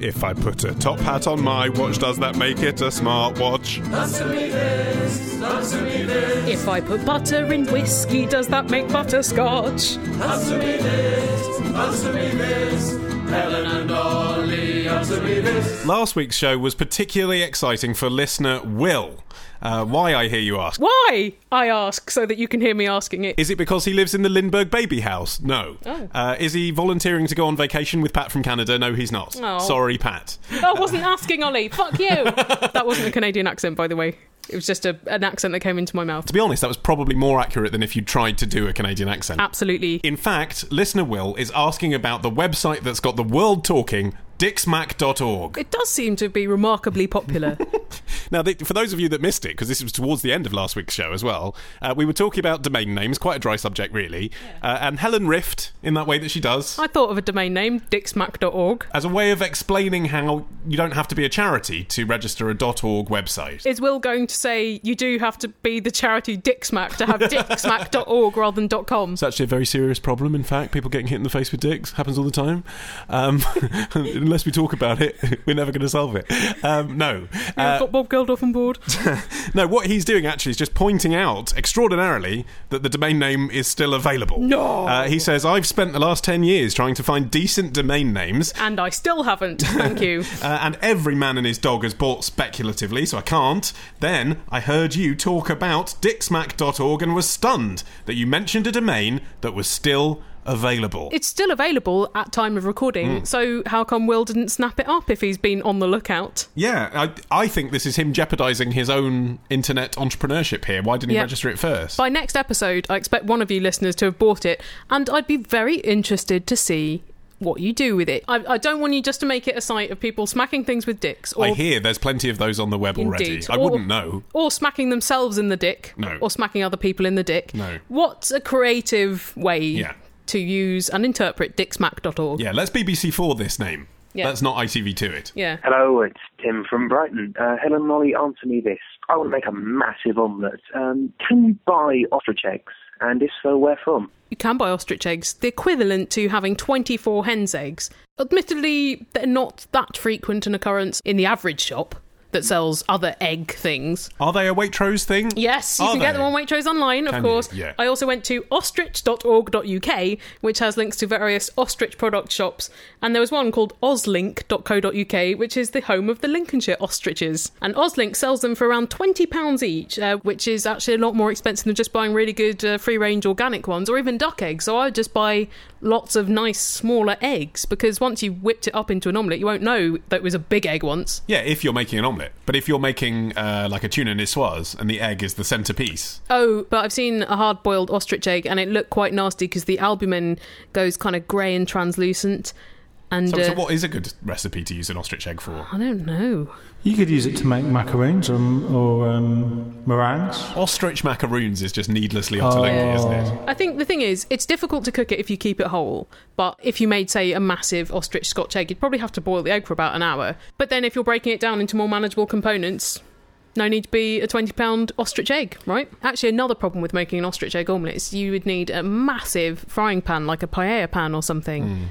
If I put a top hat on my watch, does that make it a smart smartwatch? If I put butter in whiskey, does that make butterscotch? Last week's show was particularly exciting for listener Will. Uh, why, I hear you ask? Why? I ask so that you can hear me asking it. Is it because he lives in the Lindbergh baby house? No. Oh. Uh, is he volunteering to go on vacation with Pat from Canada? No, he's not. Oh. Sorry, Pat. I wasn't asking, Olly. Fuck you. That wasn't a Canadian accent, by the way. It was just a, an accent that came into my mouth. To be honest, that was probably more accurate than if you tried to do a Canadian accent. Absolutely. In fact, listener Will is asking about the website that's got the world talking, dicksmack.org. It does seem to be remarkably popular. Now, for those of you that missed it, because this was towards the end of last week's show as well, uh, we were talking about domain names, quite a dry subject, really. Uh, and Helen Rift, in that way that she does, I thought of a domain name, dicksmack.org. as a way of explaining how you don't have to be a charity to register a .org website. Is Will going to say you do have to be the charity Dicksmack to have dicksmack.org rather than .com? It's actually a very serious problem, in fact. People getting hit in the face with dicks happens all the time. Um, unless we talk about it, we're never going to solve it. Um, no. You've Uh, got Bob Geldof on board. no, what he's doing actually is just pointing out extraordinarily that the domain name is still available. No. Uh, he says, I've spent the last 10 years trying to find decent domain names. And I still haven't. Thank you. Uh, and every man and his dog has bought speculatively, so I can't. Then I heard you talk about dicksmack.org and was stunned that you mentioned a domain that was still available. It's still available at time of recording, hmm. so how come Will didn't snap it up if he's been on the lookout? yeah, I, I think this is him jeopardising his own internet entrepreneurship here. Why didn't he register it first? By next episode, I expect one of you listeners to have bought it, and I'd be very interested to see what you do with it. I, I don't want you just to make it a site of people smacking things with dicks, or I hear there's plenty of those on the web already. Indeed. I Or- wouldn't know. or smacking themselves in the dick, No. or smacking other people in the dick. No. What's a creative way Yeah. To use and interpret dicksmack.org? Yeah, let's BBC4 this name. Yeah. That's not ITV to it. Yeah. Hello, it's Tim from Brighton. Uh, Helen Molly, answer me this. I want to make a massive omelette. Um, can you buy ostrich eggs? And if so, where from? You can buy ostrich eggs, the equivalent to having 24 hen's eggs. Admittedly, they're not that frequent an occurrence in the average shop that sells other egg things. Are they a Waitrose thing? Yes, you Are can get they? them on Waitrose online, of Can you? course. Yeah. I also went to ostrich.org.uk, which has links to various ostrich product shops, and there was one called oslink.co.uk, which is the home of the Lincolnshire ostriches. And Oslink sells them for around £20 each, uh, which is actually a lot more expensive than just buying really good uh, free range organic ones or even duck eggs. So I would just buy lots of nice smaller eggs because once you whipped it up into an omelette, you won't know that it was a big egg once. Yeah, if you're making an omelette. But if you're making uh, like a tuna niçoise and the egg is the centerpiece, Oh, but I've seen a hard boiled ostrich egg and it looked quite nasty because the albumin goes kind of grey and translucent. And so, uh, so what is a good recipe to use an ostrich egg for? I don't know. You could use it to make macaroons or, or um, meringues. Ostrich macaroons is just needlessly interlinking, isn't it? I think the thing is, it's difficult to cook it if you keep it whole. But if you made, say, a massive ostrich scotch egg, you'd probably have to boil the egg for about an hour. But then if you're breaking it down into more manageable components, no need to be a 20 pound ostrich egg, right? Actually, another problem with making an ostrich egg omelette is you would need a massive frying pan, like a paella pan or something.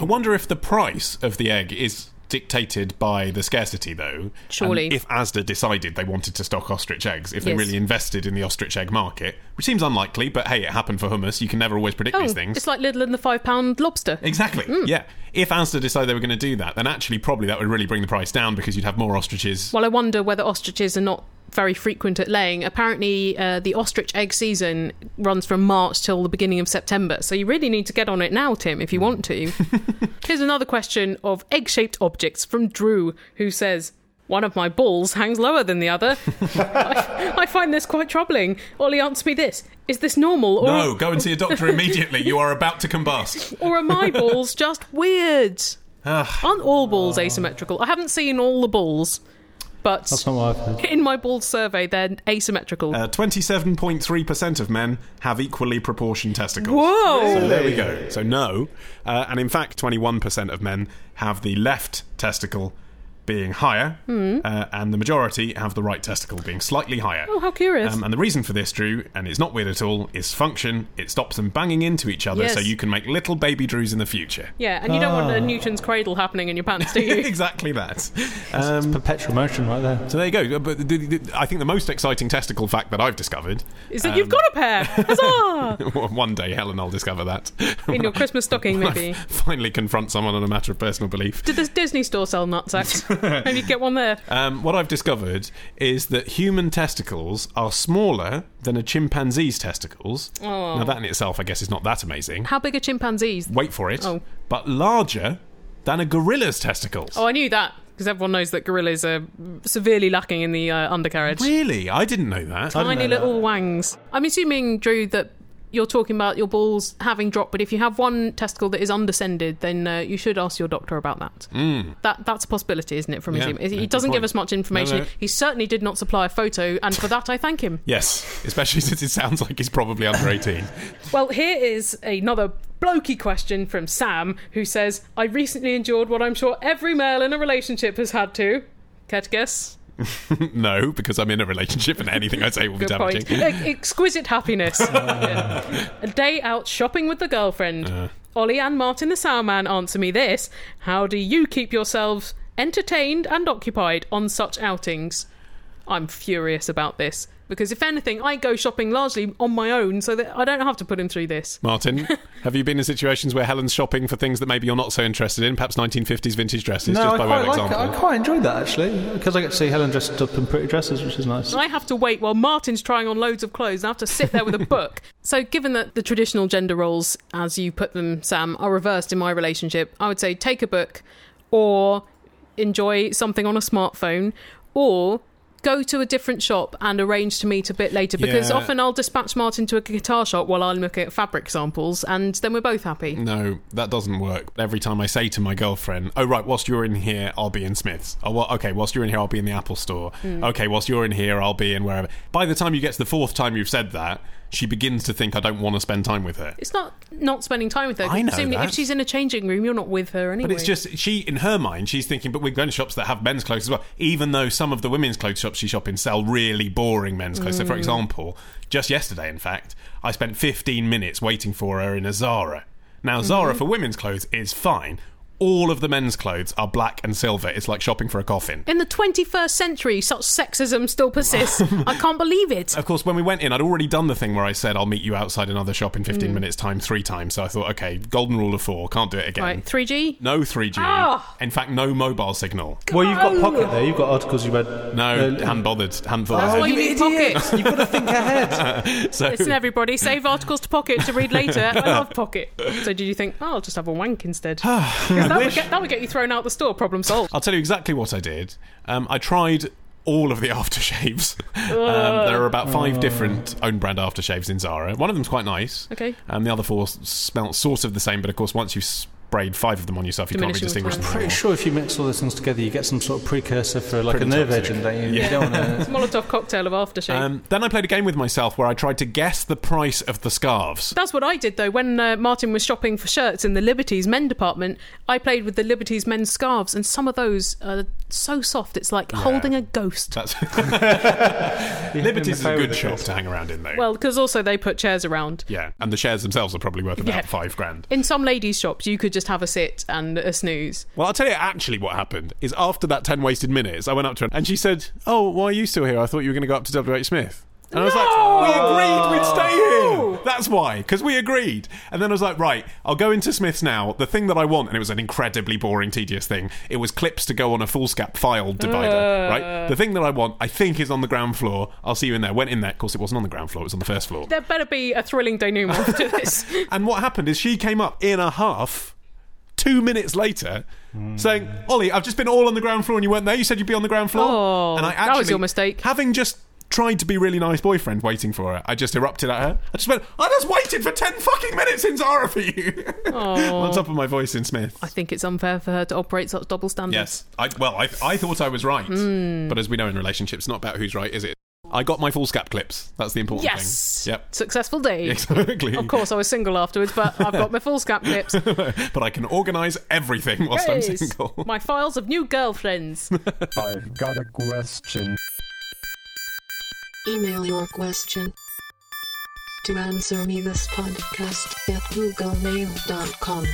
I wonder if the price of the egg is dictated by the scarcity, though. Surely. And if Asda decided they wanted to stock ostrich eggs, if they Yes. really invested in the ostrich egg market, which seems unlikely, but hey, it happened for hummus. You can never always predict Oh, these things. it's like Lidl and the five pound lobster. Exactly. Mm. Yeah. If Asda decided they were going to do that, then actually probably that would really bring the price down because you'd have more ostriches. Well, I wonder whether ostriches are not very frequent at laying. Apparently, uh, the ostrich egg season runs from March till the beginning of September. So you really need to get on it now, Tim, if you want to. Here's another question of egg shaped objects from Drew, who says, one of my balls hangs lower than the other. I, I find this quite troubling. Olly, answer me this. Is this normal? Or, No, go and see a doctor immediately. You are about to combust. or are my balls just weird? Aren't all balls asymmetrical? I haven't seen all the balls, but That's not what I've heard. in my bald survey, they're asymmetrical. Uh, 27.3% of men have equally proportioned testicles. Whoa! So there we go. So no. Uh, and in fact, 21% of men have the left testicle being higher, uh, and the majority have the right testicle being slightly higher. Oh, how curious. Um, and the reason for this, Drew, and it's not weird at all, is function. It stops them banging into each other Yes. so you can make little baby Drews in the future. yeah, and you don't want a Ah. Newton's cradle happening in your pants, do you? exactly that. Um, Perpetual motion right there. so there you go. But the, the, I think the most exciting testicle fact that I've discovered Is that you've got a pair? Huzzah! one day, Helen, I'll discover that. In your Christmas stocking, maybe. Finally confront someone on a matter of personal belief. Did the Disney store sell nutsacks? Maybe get one there. Um, what I've discovered is that human testicles are smaller than a chimpanzee's testicles. Oh. Now, that in itself, I guess, is not that amazing. How big are chimpanzees? Wait for it. Oh. But larger than a gorilla's testicles. Oh, I knew that because everyone knows that gorillas are severely lacking in the uh, undercarriage. Really? I didn't know that. Tiny know that. little wangs. I'm assuming, Drew, that you're talking about your balls having dropped, but if you have one testicle that is undescended, then uh, you should ask your doctor about that. That that's a possibility, isn't it? From. Yeah, his, yeah, he doesn't give us much information. No, no. He certainly did not supply a photo, and for that I thank him. Yes, especially since it sounds like he's probably under 18. Well, here is another blokey question from Sam, who says, "I recently endured what I'm sure every male in a relationship has had to." Care to guess? no, because I'm in a relationship and anything I say will be Good damaging. point. E- exquisite happiness. Yeah. A day out shopping with the girlfriend. Uh. Olly and Martin the Soundman answer me this. How do you keep yourselves entertained and occupied on such outings? I'm furious about this. Because if anything, I go shopping largely on my own so that I don't have to put him through this. Martin, have you been in situations where Helen's shopping for things that maybe you're not so interested in, perhaps 1950s vintage dresses, No, just I by way quite of like it. example? I quite enjoyed that actually because I get to see Helen dressed up in pretty dresses, which is nice. I have to wait while Martin's trying on loads of clothes and I have to sit there with a book. So, given that the traditional gender roles, as you put them, Sam, are reversed in my relationship, I would say take a book or enjoy something on a smartphone or go to a different shop and arrange to meet a bit later because Yeah. often I'll dispatch Martin to a guitar shop while I'm looking at fabric samples and then we're both happy. No, that doesn't work. Every time I say to my girlfriend, "Oh right, whilst you're in here, I'll be in Smith's." Oh, well, okay, whilst you're in here, I'll be in the Apple Store. Hmm. Okay, whilst you're in here, I'll be in wherever. By the time you get to the fourth time you've said that, she begins to think I don't want to spend time with her. It's not not spending time with her. I know that. if she's in a changing room, you're not with her anyway. But it's just she, in her mind, she's thinking. But we're going to shops that have men's clothes as well. Even though some of the women's clothes shops she shop in sell really boring men's clothes. So, for mm. example, just yesterday, in fact, I spent 15 minutes waiting for her in a Zara. Now, Zara mm-hmm. for women's clothes is fine. All of the men's clothes are black and silver. It's like shopping for a coffin. In the 21st century, such sexism still persists. I can't believe it. Of course, when we went in, I'd already done the thing where I said I'll meet you outside another shop in 15 minutes' time three times. So I thought, okay, golden rule of four, can't do it again. Right, 3G? No 3G. Ah! In fact, no mobile signal. Well, you've got pocket there. You've got articles you read. No, Uh, hadn't bothered. Hadn't thought That's ahead. why you need pocket. You've got to think ahead. So, Listen, everybody, save articles to Pocket to read later. I love Pocket. So did you think, oh, I'll just have a wank instead? that, would get, that would get you thrown out the store. Problem solved. I'll tell you exactly what I did. Um, I tried all of the aftershaves. um, there are about five different own brand aftershaves in Zara. One of them's quite nice. Okay. Um, the other four smell sort of the same, but of course, once you've sprayed five of them on yourself, you can't really distinguish them. returns. Pretty sure if you mix all those things together, you get some sort of precursor for like Pretty a nerve toxic. agent, don't you? Yeah. You don't want to. Molotov cocktail of aftershave. Um, then I played a game with myself where I tried to guess the price of the scarves. That's what I did though. When uh, Martin was shopping for shirts in the Liberty's men department, I played with the Liberty's men's scarves, and some of those are so soft. It's like holding a ghost. That's Liberty's is a good shop to hang around in, though. Well, because also they put chairs around. yeah, and the shares themselves are probably worth about Yeah. five grand. In some ladies' shops, you could just have a sit and a snooze. Well, I'll tell you actually what happened is after that 10 wasted minutes, I went up to her and she said, Oh, why are you still here? I thought you were going to go up to WH Smith. And I was like, We agreed we'd stay here. That's why, because we agreed. And then I was like, Right, I'll go into Smith's now. The thing that I want, and it was an incredibly boring, tedious thing, it was clips to go on a foolscap file divider, uh. right? The thing that I want, I think, is on the ground floor. I'll see you in there. Went in there. Of course, it wasn't on the ground floor, it was on the first floor. There better be a thrilling denouement to this. And what happened is she came up in a huff two minutes later saying, Olly, I've just been all on the ground floor and you weren't there. You said you'd be on the ground floor. Oh, and I actually, that was your mistake. Having just tried to be really nice boyfriend waiting for her, I just erupted at her. I just went, I just waited for 10 fucking minutes in Zara for you. on top of my voice in Smith. I think it's unfair for her to operate such double standards. Yes. I, well, I, I thought I was right. Hmm. But as we know in relationships, it's not about who's right, is it? I got my foolscap clips. That's the important Yes. thing. Yes. Yep. Successful day. Exactly. Of course, I was single afterwards, but I've got my foolscap clips. but I can organise everything whilst I'm single. My files of new girlfriends. I've got a question. Email your question to answer me this podcast at googlemail.com.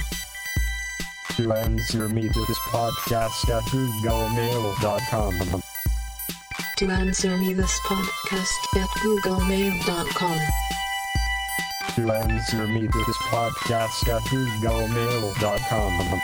To answer me to this podcast at googlemail.com. To answer me this podcast at googlemail.com. To answer me this podcast at googlemail.com.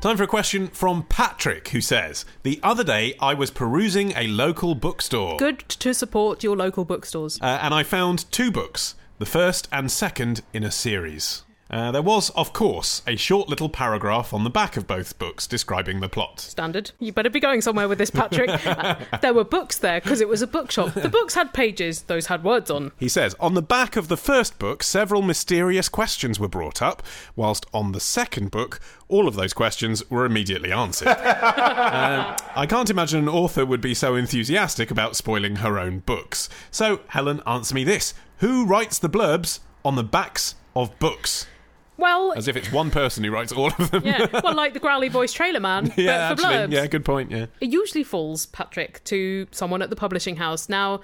Time for a question from Patrick, who says The other day I was perusing a local bookstore. Good to support your local bookstores. Uh, and I found two books, the first and second in a series. Uh, there was, of course, a short little paragraph on the back of both books describing the plot. Standard. You better be going somewhere with this, Patrick. Uh, there were books there because it was a bookshop. The books had pages, those had words on. He says, on the back of the first book, several mysterious questions were brought up, whilst on the second book, all of those questions were immediately answered. Uh, I can't imagine an author would be so enthusiastic about spoiling her own books. So, Helen, answer me this Who writes the blurbs on the backs of books? Well, As if it's one person who writes all of them. yeah, well, like the growly voice trailer man, yeah, but for actually. blurbs. Yeah, good point, yeah. It usually falls, Patrick, to someone at the publishing house. Now,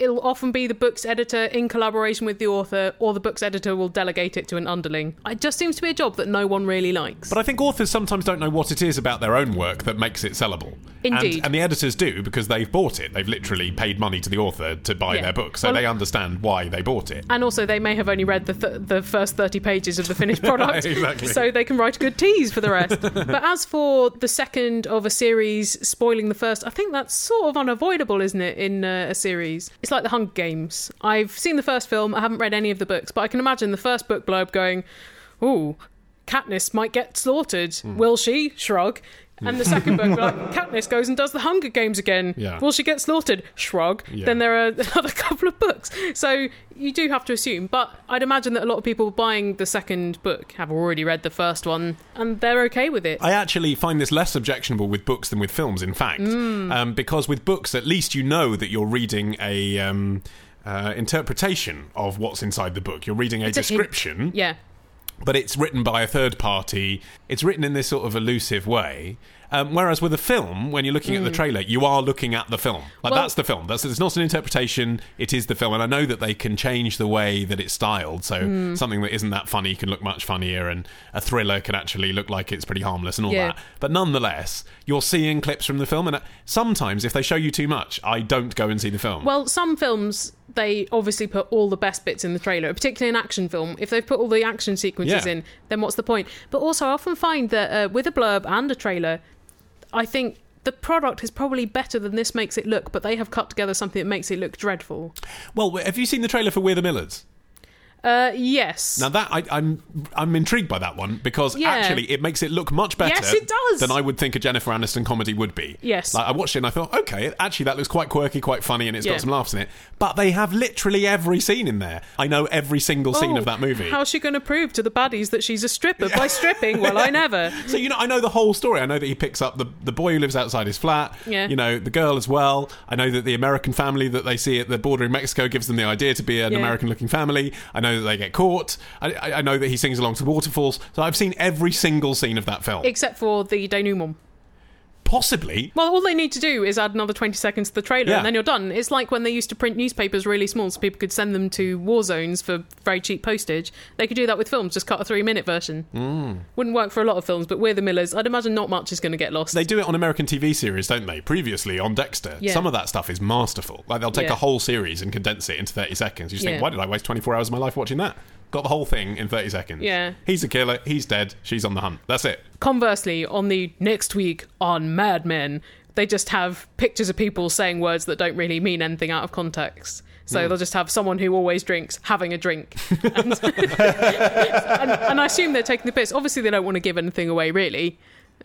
it'll often be the book's editor in collaboration with the author, or the book's editor will delegate it to an underling. It just seems to be a job that no one really likes. But I think authors sometimes don't know what it is about their own work that makes it sellable. Indeed. And, and the editors do because they've bought it. They've literally paid money to the author to buy Yeah. their book, so Well- they understand why they bought it. and also, they may have only read the, th- the first 30 pages of the finished product, exactly. so they can write a good tease for the rest. but as for the second of a series spoiling the first, I think that's sort of unavoidable, isn't it, in uh, a series? It's like the Hunger Games. I've seen the first film, I haven't read any of the books, but I can imagine the first book blurb going, Ooh, Katniss might get slaughtered. Hmm. Will she? Shrug. And the second book, like, Katniss goes and does the Hunger Games again. Yeah. Will she get slaughtered? Shrug. Yeah. Then there are another couple of books. So you do have to assume. But I'd imagine that a lot of people buying the second book have already read the first one and they're okay with it. I actually find this less objectionable with books than with films, in fact. Mm. Um, because with books, at least you know that you're reading a. Um, uh, interpretation of what's inside the book. You're reading a It's a description, yeah. But it's written by a third party. It's written in this sort of elusive way. Um, whereas with a film, when you're looking at the trailer, you are looking at the film. Like Mm. Well- that's the film. That's it's not an interpretation. It is the film. And I know that they can change the way that it's styled. So Mm. something that isn't that funny can look much funnier, and a thriller can actually look like it's pretty harmless and all Yeah. that. But nonetheless, you're seeing clips from the film, and uh, sometimes if they show you too much, I don't go and see the film. Well, some films they obviously put all the best bits in the trailer, particularly an action film. If they've put all the action sequences Yeah. in, then what's the point? But also, I often find that uh, with a blurb and a trailer, I think the product is probably better than this makes it look, but they have cut together something that makes it look dreadful. well, have you seen the trailer for We're the Millers? Uh, yes. Now that I, I'm I'm intrigued by that one because Yeah. actually it makes it look much better. Yes, it does. Than I would think a Jennifer Aniston comedy would be. Yes. Like I watched it and I thought, okay, actually that looks quite quirky, quite funny, and it's Yeah. got some laughs in it. But they have literally every scene in there. I know every single scene Oh, of that movie. How's she going to prove to the baddies that she's a stripper by stripping? Well, I never. So you know, I know the whole story. I know that he picks up the the boy who lives outside his flat. Yeah. You know the girl as well. I know that the American family that they see at the border in Mexico gives them the idea to be an Yeah. American-looking family. I know that they get caught. I, I know that he sings along to waterfalls. So I've seen every single scene of that film. Except for the denouement. Possibly. Well, all they need to do is add another 20 seconds to the trailer Yeah. and then you're done. It's like when they used to print newspapers really small so people could send them to war zones for very cheap postage. They could do that with films, just cut a three minute version. Mm. Wouldn't work for a lot of films, but We're the Millers, I'd imagine not much is going to get lost. They do it on American TV series, don't they? Previously on Dexter. Yeah. Some of that stuff is masterful. Like they'll take Yeah. a whole series and condense it into 30 seconds. You just think, why did I waste 24 hours of my life watching that? Got the whole thing in 30 seconds. Yeah. He's a killer. He's dead. She's on the hunt. That's it. Conversely, on the next week on Mad Men, they just have pictures of people saying words that don't really mean anything out of context. So hmm. they'll just have someone who always drinks having a drink. And, and, and I assume they're taking the piss. Obviously, they don't want to give anything away, really.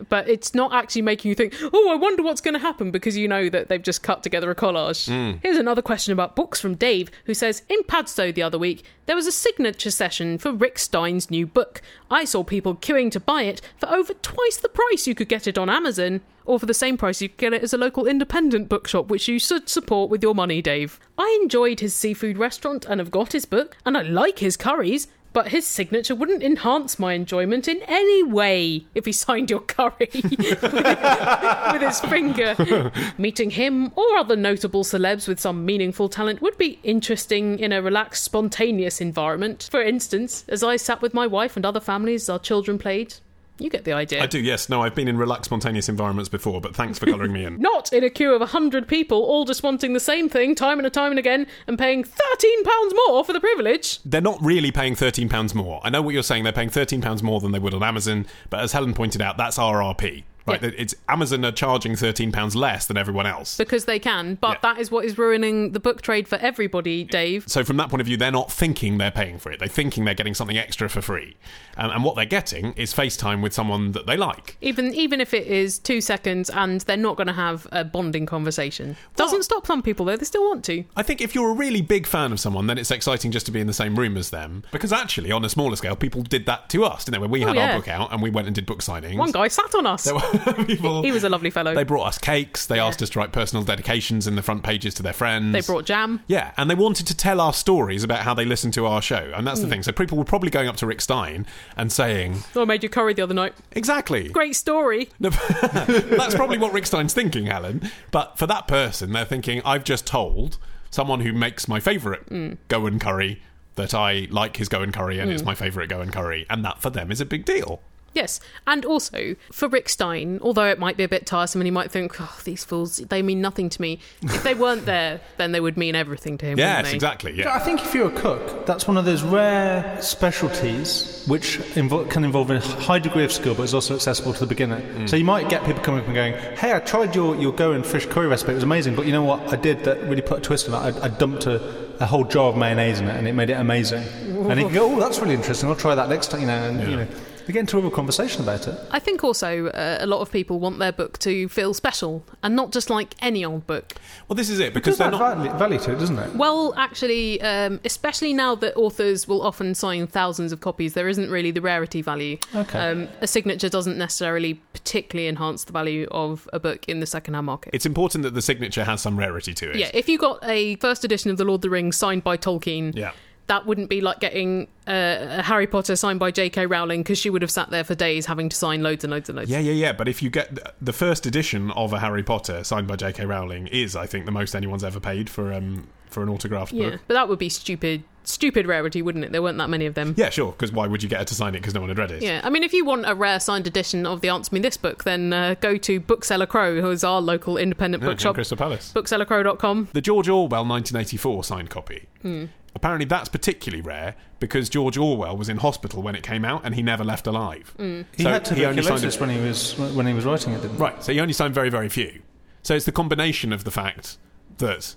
But it's not actually making you think, oh, I wonder what's going to happen because you know that they've just cut together a collage. Hmm. Here's another question about books from Dave, who says In Padstow the other week, there was a signature session for Rick Stein's new book. I saw people queuing to buy it for over twice the price you could get it on Amazon. Or for the same price, you could get it as a local independent bookshop, which you should support with your money, Dave. I enjoyed his seafood restaurant and have got his book, and I like his curries, but his signature wouldn't enhance my enjoyment in any way if he signed your curry with his finger. Meeting him or other notable celebs with some meaningful talent would be interesting in a relaxed, spontaneous environment. For instance, as I sat with my wife and other families, our children played. You get the idea. I do, yes. No, I've been in relaxed, spontaneous environments before, but thanks for colouring me in. Not in a queue of a hundred people, all just wanting the same thing time and time and again, and paying thirteen pounds more for the privilege. They're not really paying £13 more. I know what you're saying, they're paying £13 more than they would on Amazon, but as Helen pointed out, that's RRP. Right, Yeah. it's Amazon are charging £13 less than everyone else. Because they can, but Yeah. that is what is ruining the book trade for everybody, Dave. So from that point of view, they're not thinking they're paying for it. They're thinking they're getting something extra for free. Um, and what they're getting is FaceTime with someone that they like. Even even if it is two seconds and they're not going to have a bonding conversation, doesn't stop some people though. They still want to. I think if you're a really big fan of someone, then it's exciting just to be in the same room as them. Because actually, on a smaller scale, people did that to us, didn't they? When we Oh, had yeah. our book out and we went and did book signings. One guy sat on us. People. He was a lovely fellow. They brought us cakes. They asked us to write personal dedications in the front pages to their friends. They brought jam. Yeah, and they wanted to tell our stories about how they listened to our show, and Mm. that's the thing. So people were probably going up to Rick Stein and saying, Oh, I made you curry the other night. "Exactly, Great story. that's probably what Rick Stein's thinking, Helen. But for that person, they're thinking, I've just told someone who makes my favourite Mm. Goan curry that I like his Goan curry and it's Mm. my favourite Goan curry, and that for them is a big deal. Yes, and also for Rick Stein, although it might be a bit tiresome and he might think, oh, these fools, they mean nothing to me. If they weren't there, then they would mean everything to him. Yes, wouldn't they? exactly. I think if you're a cook, that's one of those rare specialties which invo- can involve a high degree of skill, but is also accessible to the beginner. Mm. So you might get people coming up and going, "Hey, I tried your your Goan fish curry recipe; it was amazing. But you know what I did that really put a twist on it? I, I dumped a, a whole jar of mayonnaise in it, and it made it amazing." And you go, "Oh, that's really interesting. I'll try that next time." You know, and you know, we get into a real conversation about it. I think also uh, a lot of people want their book to feel special and not just like any old book. Well, this is it because There's they're that not. value, value to it, doesn't it? Well, actually, um, especially now that authors will often sign thousands of copies, there isn't really the rarity value. Okay. Um, a signature doesn't necessarily particularly enhance the value of a book in the second-hand market. It's important that the signature has some rarity to it. yeah, if you got a first edition of The Lord of the Rings signed by Tolkien, Yeah. That wouldn't be like getting uh, a Harry Potter signed by J.K. Rowling because she would have sat there for days having to sign loads and loads and loads. Yeah, yeah, yeah. But if you get the first edition of a Harry Potter signed by J.K. Rowling, is I think the most anyone's ever paid for um for an autographed Yeah, book. but that would be stupid, stupid rarity, wouldn't it? There weren't that many of them. Yeah, sure. Because why would you get her to sign it? Because no one had read it. Yeah, I mean, if you want a rare signed edition of the Answer Me This book, then uh, go to Bookseller Crow, who is our local independent Yeah, bookshop. Crystal Palace. Booksellercrow.com. The George Orwell 1984 signed copy. Hmm. Apparently, that's particularly rare because George Orwell was in hospital when it came out, and he never left alive. Hmm. He So had he only signed tuberculosis it- when he was when he was writing it, didn't he? Right, so he only signed very, very few. So it's the combination of the fact that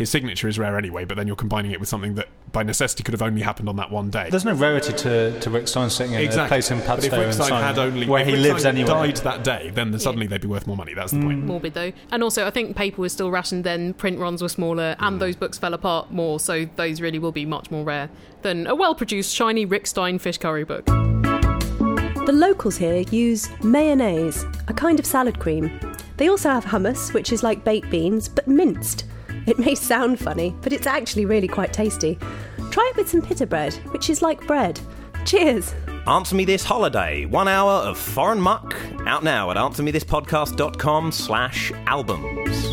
his signature is rare anyway, but then you're combining it with something that by necessity could have only happened on that one day. There's no rarity to, to Rick Stein sitting in a place in But if Padstow Rick and Stein had only where if he Rick lives Stein anyway. died that day, then suddenly they'd be worth more money. That's the mm. point. Morbid though. And also, I think paper was still rationed then, print runs were smaller, and mm. those books fell apart more, so those really will be much more rare than a well produced, shiny Rick Stein fish curry book. The locals here use mayonnaise, a kind of salad cream. They also have hummus, which is like baked beans, but minced. It may sound funny, but it's actually really quite tasty. Try it with some pita bread, which is like bread. Cheers! Answer Me This Holiday, one hour of foreign muck, out now at answermethispodcast.com slash albums.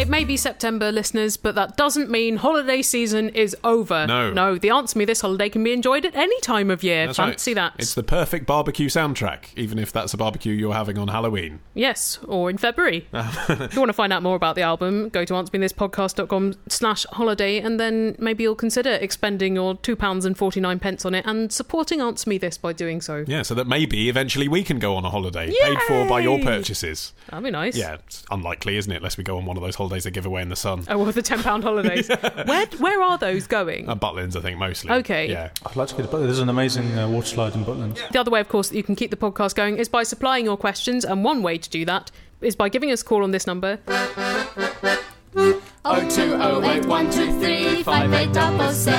It may be September, listeners, but that doesn't mean holiday season is over. No. No, the Answer Me This holiday can be enjoyed at any time of year. That's right. Fancy that. It's the perfect barbecue soundtrack, even if that's a barbecue you're having on Halloween. Yes, or in February. if you want to find out more about the album, go to answermethispodcast.com slash holiday and then maybe you'll consider expending your £2.49 pence on it and supporting Answer Me This by doing so. Yeah, so that maybe eventually we can go on a holiday paid for by your purchases. That'd be nice. Yeah, it's unlikely, isn't it? Unless we go on one of those holidays holidays they give away in the sun. Oh, well, the ten pound holidays. Where where are those going? Uh, Butlins, I think, mostly. Okay. Yeah. I'd like to go to Butlins. There's an amazing uh, water slide in Butlins. The other way, of course, that you can keep the podcast going is by supplying your questions, and one way to do that is by giving us a call on this number.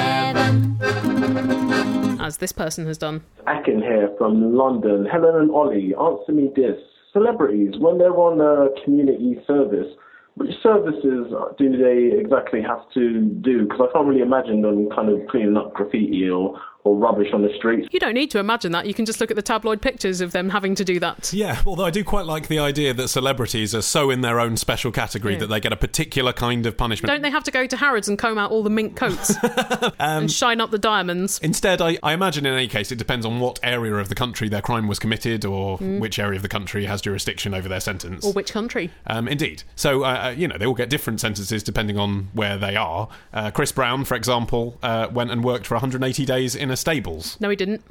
02081235877. As this person has done. Akin here from London. Helen and Olly, answer me this. Celebrities, when they're on a community service, which services do they exactly have to do? Because I can't really imagine them kind of cleaning up graffiti or, or rubbish on the streets. You don't need to imagine that. You can just look at the tabloid pictures of them having to do that. Yeah, although I do quite like the idea that celebrities are so in their own special category Yeah. that they get a particular kind of punishment. Don't they have to go to Harrods and comb out all the mink coats and shine up the diamonds? Instead, I, I imagine in any case, it depends on what area of the country their crime was committed or which area of the country has jurisdiction over their sentence. Mm. Or which country? Um, indeed. So, uh, uh, you know, they all get different sentences depending on where they are. Uh, Chris Brown, for example, uh, went and worked for 180 days in a stables. No, he didn't.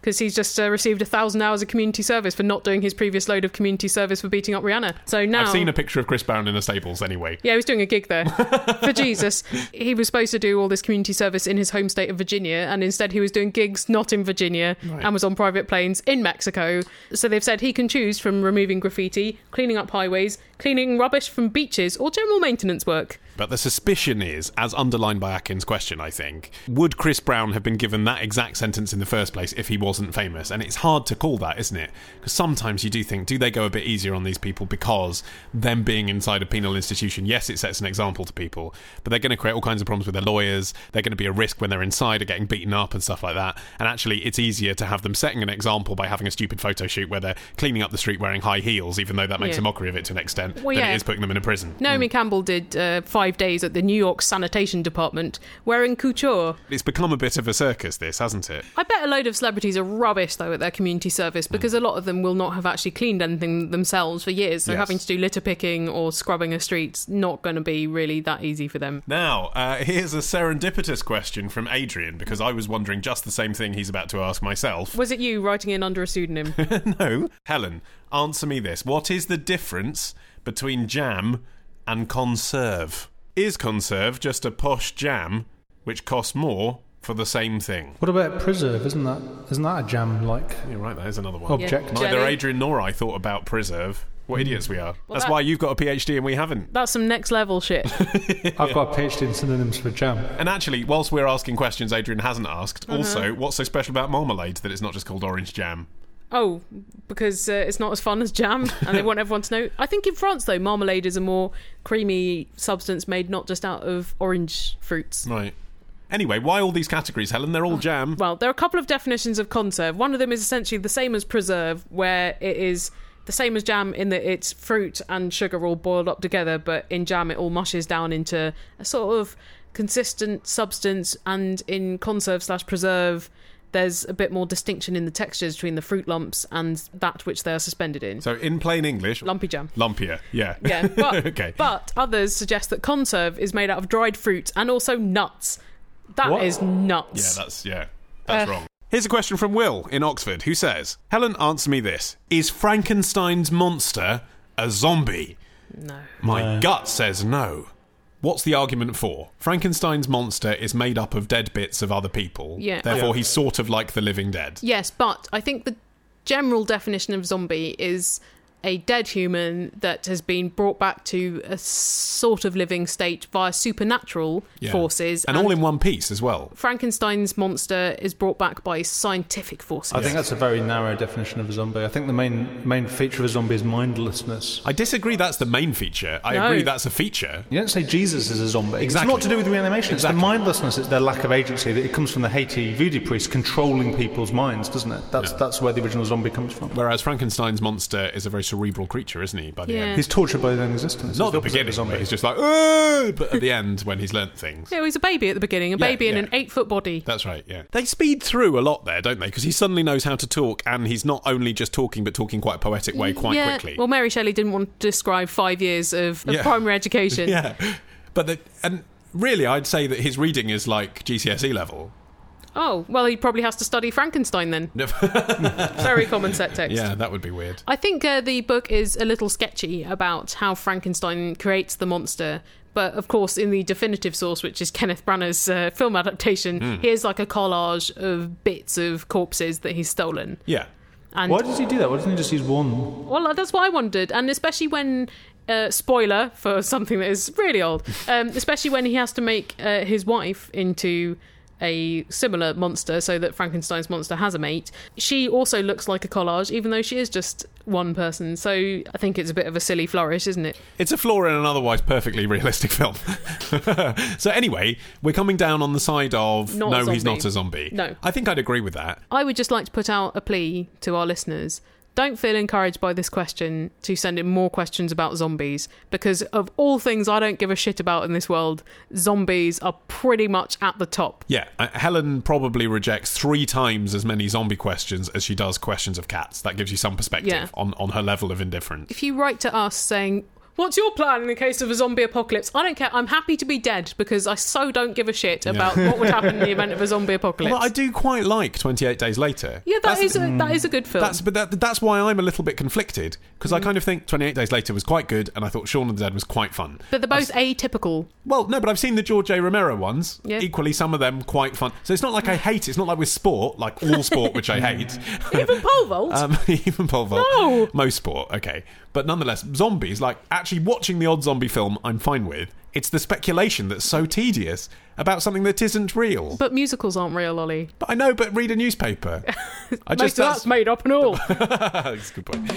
Because he's just uh, received a thousand hours of community service for not doing his previous load of community service for beating up Rihanna. So now. I've seen a picture of Chris Brown in a stables anyway. Yeah, he was doing a gig there for Jesus. He was supposed to do all this community service in his home state of Virginia, and instead he was doing gigs not in Virginia Right. and was on private planes in Mexico. So they've said he can choose from removing graffiti, cleaning up highways, cleaning rubbish from beaches, or general maintenance work. But the suspicion is, as underlined by Akin's question, I think, would Chris Brown have been given that exact sentence in the first place if he wasn't famous? And it's hard to call that, isn't it? Because sometimes you do think, do they go a bit easier on these people because them being inside a penal institution, yes, it sets an example to people, but they're going to create all kinds of problems with their lawyers. They're going to be a risk when they're inside of getting beaten up and stuff like that. And actually, it's easier to have them setting an example by having a stupid photo shoot where they're cleaning up the street wearing high heels, even though that makes Yeah. a mockery of it to an extent, Well, than yeah. it is putting them in a prison. Naomi Campbell did uh, five days at the New York Sanitation Department wearing couture. It's become a bit of a circus, this, hasn't it? I bet a load of celebrities are rubbish though at their community service Hmm. because a lot of them will not have actually cleaned anything themselves for years. So Yes. having to do litter picking or scrubbing a street's not going to be really that easy for them. Now, uh, here's a serendipitous question from Adrian because I was wondering just the same thing he's about to ask myself. Was it you writing in under a pseudonym? no. Helen, answer me this. What is the difference between jam and conserve? Is conserve just a posh jam which costs more for the same thing? What about preserve? Isn't that isn't that a jam like You're right, there's another one. object? Yeah. Neither Jelly. Adrian nor I thought about preserve. What idiots we are. That's that- why you've got a PhD and we haven't. That's some next level shit. I've got a PhD in synonyms for jam. And actually, whilst we're asking questions Adrian hasn't asked, Uh-huh. also, what's so special about marmalade that it's not just called orange jam? Oh, because uh, it's not as fun as jam, and they want everyone to know. I think in France, though, marmalade is a more creamy substance made not just out of orange fruits. Right. Anyway, why all these categories, Helen? They're all jam. Well, there are a couple of definitions of conserve. One of them is essentially the same as preserve, where it is the same as jam in that it's fruit and sugar all boiled up together, but in jam it all mushes down into a sort of consistent substance, and in conserve slash preserve. There's a bit more distinction in the textures between the fruit lumps and that which they are suspended in. So, in plain English, Lumpy jam. lumpier. Yeah. Yeah, but, okay. but others suggest that conserve is made out of dried fruit and also nuts. That is What? nuts. yeah, that's yeah, that's Uh, wrong. Here's a question from Will in Oxford, who says, "Helen, answer me this: Is Frankenstein's monster a zombie?" no. My gut says no. What's the argument for? Frankenstein's monster is made up of dead bits of other people. Yeah. Therefore, he's sort of like the living dead. Yes, but I think the general definition of zombie is a dead human that has been brought back to a sort of living state via supernatural Yeah. forces. and all in one piece as well. Frankenstein's monster is brought back by scientific forces. I think that's a very narrow definition of a zombie. I think the main main feature of a zombie is mindlessness. I disagree. That's the main feature. I No. agree that's a feature. You don't say Jesus is a zombie. Exactly. It's not to do with reanimation. Exactly. It's the mindlessness. It's their lack of agency. That it comes from the Haiti voodoo priest controlling people's minds, doesn't it? That's that's where the original zombie comes from. Whereas Frankenstein's monster is a very cerebral creature, isn't he? By the Yeah. end, He's tortured by his own existence. not He's the opposite beginning. zombie. But he's just like, "Ugh," but at the end when he's learnt things. Yeah, he's a baby at the beginning, a Yeah, baby in an eight foot body. That's right, yeah. They speed through a lot there, don't they? Because he suddenly knows how to talk, and he's not only just talking, but talking quite a poetic way quite yeah. quickly. Well, Mary Shelley didn't want to describe five years of, of Yeah. primary education. yeah. But the, and really, I'd say that his reading is like GCSE E level. Oh, well, he probably has to study Frankenstein then. Very common set text. yeah, that would be weird. I think uh, the book is a little sketchy about how Frankenstein creates the monster. But of course, in the definitive source, which is Kenneth Branagh's uh, film adaptation, Hmm. here's like a collage of bits of corpses that he's stolen. Yeah. And Why does he do that? Why doesn't he just use one? well, that's what I wondered, and especially when. Uh, spoiler for something that is really old. Um, especially when he has to make uh, his wife into a similar monster, so that Frankenstein's monster has a mate. She also looks like a collage, even though she is just one person. So I think it's a bit of a silly flourish, isn't it? It's a flaw in an otherwise perfectly realistic film. so anyway, we're coming down on the side of Not no, he's not a zombie. No. I think I'd agree with that. I would just like to put out a plea to our listeners. Don't feel encouraged by this question to send in more questions about zombies because of all things I don't give a shit about in this world, zombies are pretty much at the top. Yeah, uh, Helen probably rejects three times as many zombie questions as she does questions of cats. That gives you some perspective Yeah. on, on her level of indifference. If you write to us saying, What's your plan in the case of a zombie apocalypse? I don't care. I'm happy to be dead because I so don't give a shit about what would happen in the event of a zombie apocalypse. Well, I do quite like 28 Days Later. yeah, that That's- is a, that is a good film. That's but that, that's why I'm a little bit conflicted because Mm. I kind of think 28 Days Later was quite good, and I thought Shaun of the Dead was quite fun. but they're both atypical. Well, no, but I've seen the George A. Romero ones. Yeah. Equally, some of them quite fun. So it's not like I hate it. It's not like with sport, like all sport, which I hate. Even pole vault. Um, even pole vault. No. Most sport, okay. But nonetheless, zombies, like actually watching the odd zombie film, I'm fine with. It's the speculation that's so tedious about something that isn't real. but musicals aren't real, Olly. But I know, but read a newspaper. I Most just of that's made up and all. that's a good point.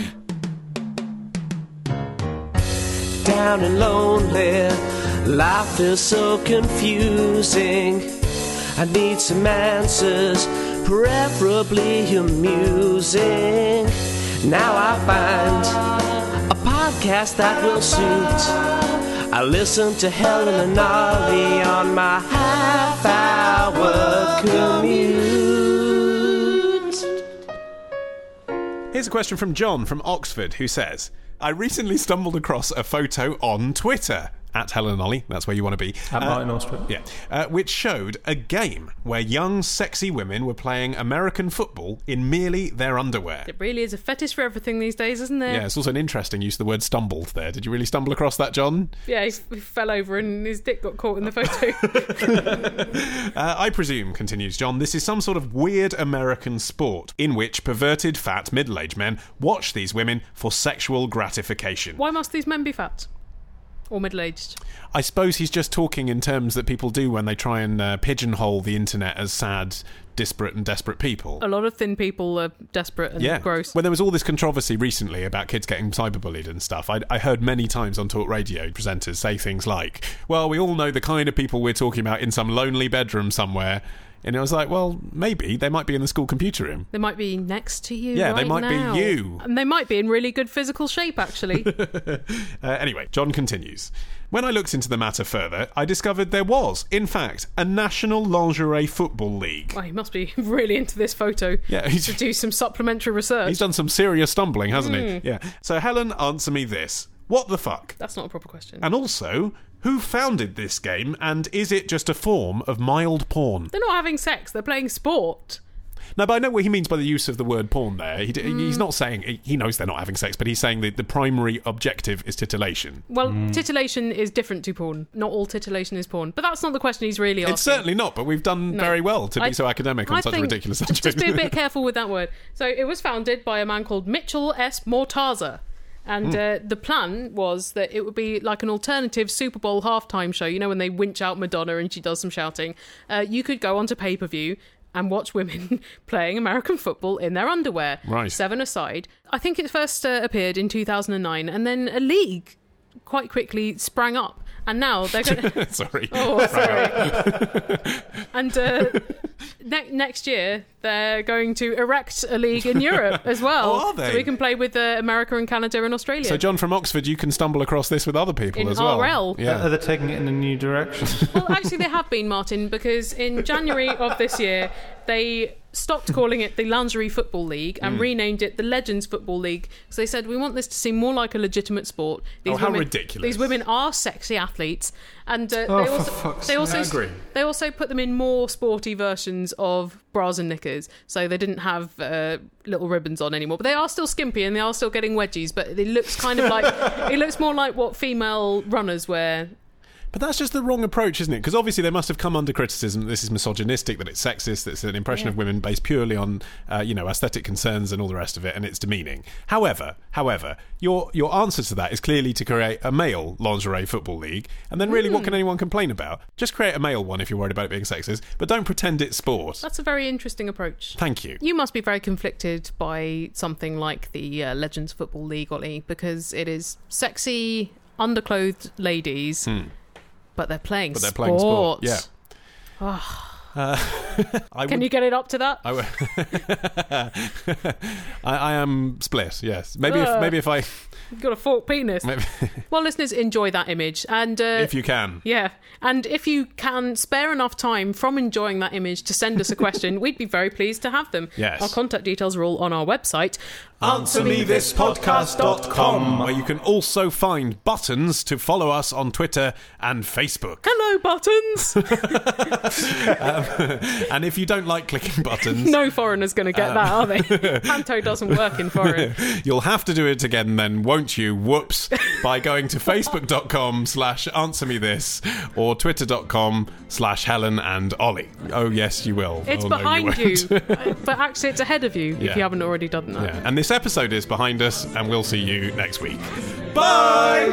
down and lonely. Life is so confusing. I need some answers, preferably amusing. Now I find a podcast that will suit. I listen to Helen and Olly on my half hour commute. Here's a question from John from Oxford who says, I recently stumbled across a photo on Twitter at Helen and Olly, that's where you want to be. At uh, Martin Austwick. Yeah, uh, which showed a game where young, sexy women were playing American football in merely their underwear. It really is a fetish for everything these days, isn't it? Yeah, it's also an interesting use of the word stumbled there. Did you really stumble across that, John? Yeah, he, he fell over and his dick got caught in the photo. Uh, I presume, continues John, this is some sort of weird American sport in which perverted, fat, middle aged men watch these women for sexual gratification. Why must these men be fat? Or middle aged? I suppose he's just talking in terms that people do when they try and uh, pigeonhole the internet as sad, disparate, and desperate people. A lot of thin people are desperate and yeah, gross. When there was all this controversy recently about kids getting cyberbullied and stuff, I, I heard many times on talk radio presenters say things like, "Well, we all know the kind of people we're talking about in some lonely bedroom somewhere," and I was like, "Well, maybe they might be in the school computer room." They might be next to you. Yeah, they right might be you. And they might be in really good physical shape, actually. Uh, anyway, John continues. When I looked into the matter further, I discovered there was, in fact, a national lingerie football league. well, he must be really into this photo Yeah, he's- to do some supplementary research. He's done some serious stumbling, hasn't Hmm. he? Yeah. So, Helen, answer me this. What the fuck? That's not a proper question. And also, who founded this game, and is it just a form of mild porn? They're not having sex, they're playing sport. No, but I know what he means by the use of the word porn there. He, Hmm. He's not saying, he- he knows they're not having sex, but he's saying that the primary objective is titillation. Well, titillation is different to porn. Not all titillation is porn. But that's not the question he's really asking. It's certainly not, but we've done No. very well to be so academic on I such a ridiculous just- subject. Just be a bit careful with that word. So it was founded by a man called Mitchell S. Mortaza. And uh, the plan was that it would be like an alternative Super Bowl halftime show. You know, when they winch out Madonna and she does some shouting. Uh, you could go onto pay per view and watch women playing American football in their underwear. Right. Seven aside. I think it first uh, appeared in 2009, and then a league quite quickly sprang up. And now they're going to. Sorry. Oh, sorry. and uh, ne- next year they're going to erect a league in Europe as well, Oh, are they? so we can play with uh, America and Canada and Australia. So, John from Oxford, you can stumble across this with other people In as well. RL. Yeah. Are they taking it in a new direction? well, actually, they have been, Martin, because in January of this year they stopped calling it the Lingerie Football League and Mm. renamed it the Legends Football League because they said we want this to seem more like a legitimate sport. Oh, how women, ridiculous. These women are sexy athletes, and uh, Oh, they also fuck's they also agree. they also put them in more sporty versions of bras and knickers, so they didn't have uh, little ribbons on anymore. But they are still skimpy and they are still getting wedgies, but it looks kind of like it looks more like what female runners wear. But that's just the wrong approach, isn't it? Because obviously they must have come under criticism that this is misogynistic, that it's sexist, that it's an impression of women based purely on, uh, you know, aesthetic concerns and all the rest of it, and it's demeaning. However, however, your your answer to that is clearly to create a male lingerie football league, and then really, what can anyone complain about? Just create a male one if you're worried about it being sexist, but don't pretend it's sport. That's a very interesting approach. Thank you. You must be very conflicted by something like the uh, Legends Football League, Olly, because it is sexy, underclothed ladies, but they're playing Hmm. But they're playing sport. Yeah. Uh, I Can would- you get it up to that? I, w- I, I am split. Yes, maybe if maybe if I You've got a forked penis. maybe, Well, listeners, enjoy that image. And uh, if you can. Yeah. And if you can spare enough time from enjoying that image to send us a question, we'd be very pleased to have them. Yes. Our contact details are all on our website. AnswerMeThisPodcast.com, where you can also find buttons to follow us on Twitter and Facebook. Hello, buttons! And if you don't like clicking buttons, no foreigner's going to get that, are they? Panto doesn't work in foreign. you'll have to do it again then, won't you? Whoops. By going to facebook.com slash answer me this or twitter.com slash Helen and Olly. Oh, yes, you will. It's Oh, no, behind you, won't. but actually, it's ahead of you Yeah. if you haven't already done that. Yeah. And this episode is behind us, and we'll see you next week. Bye!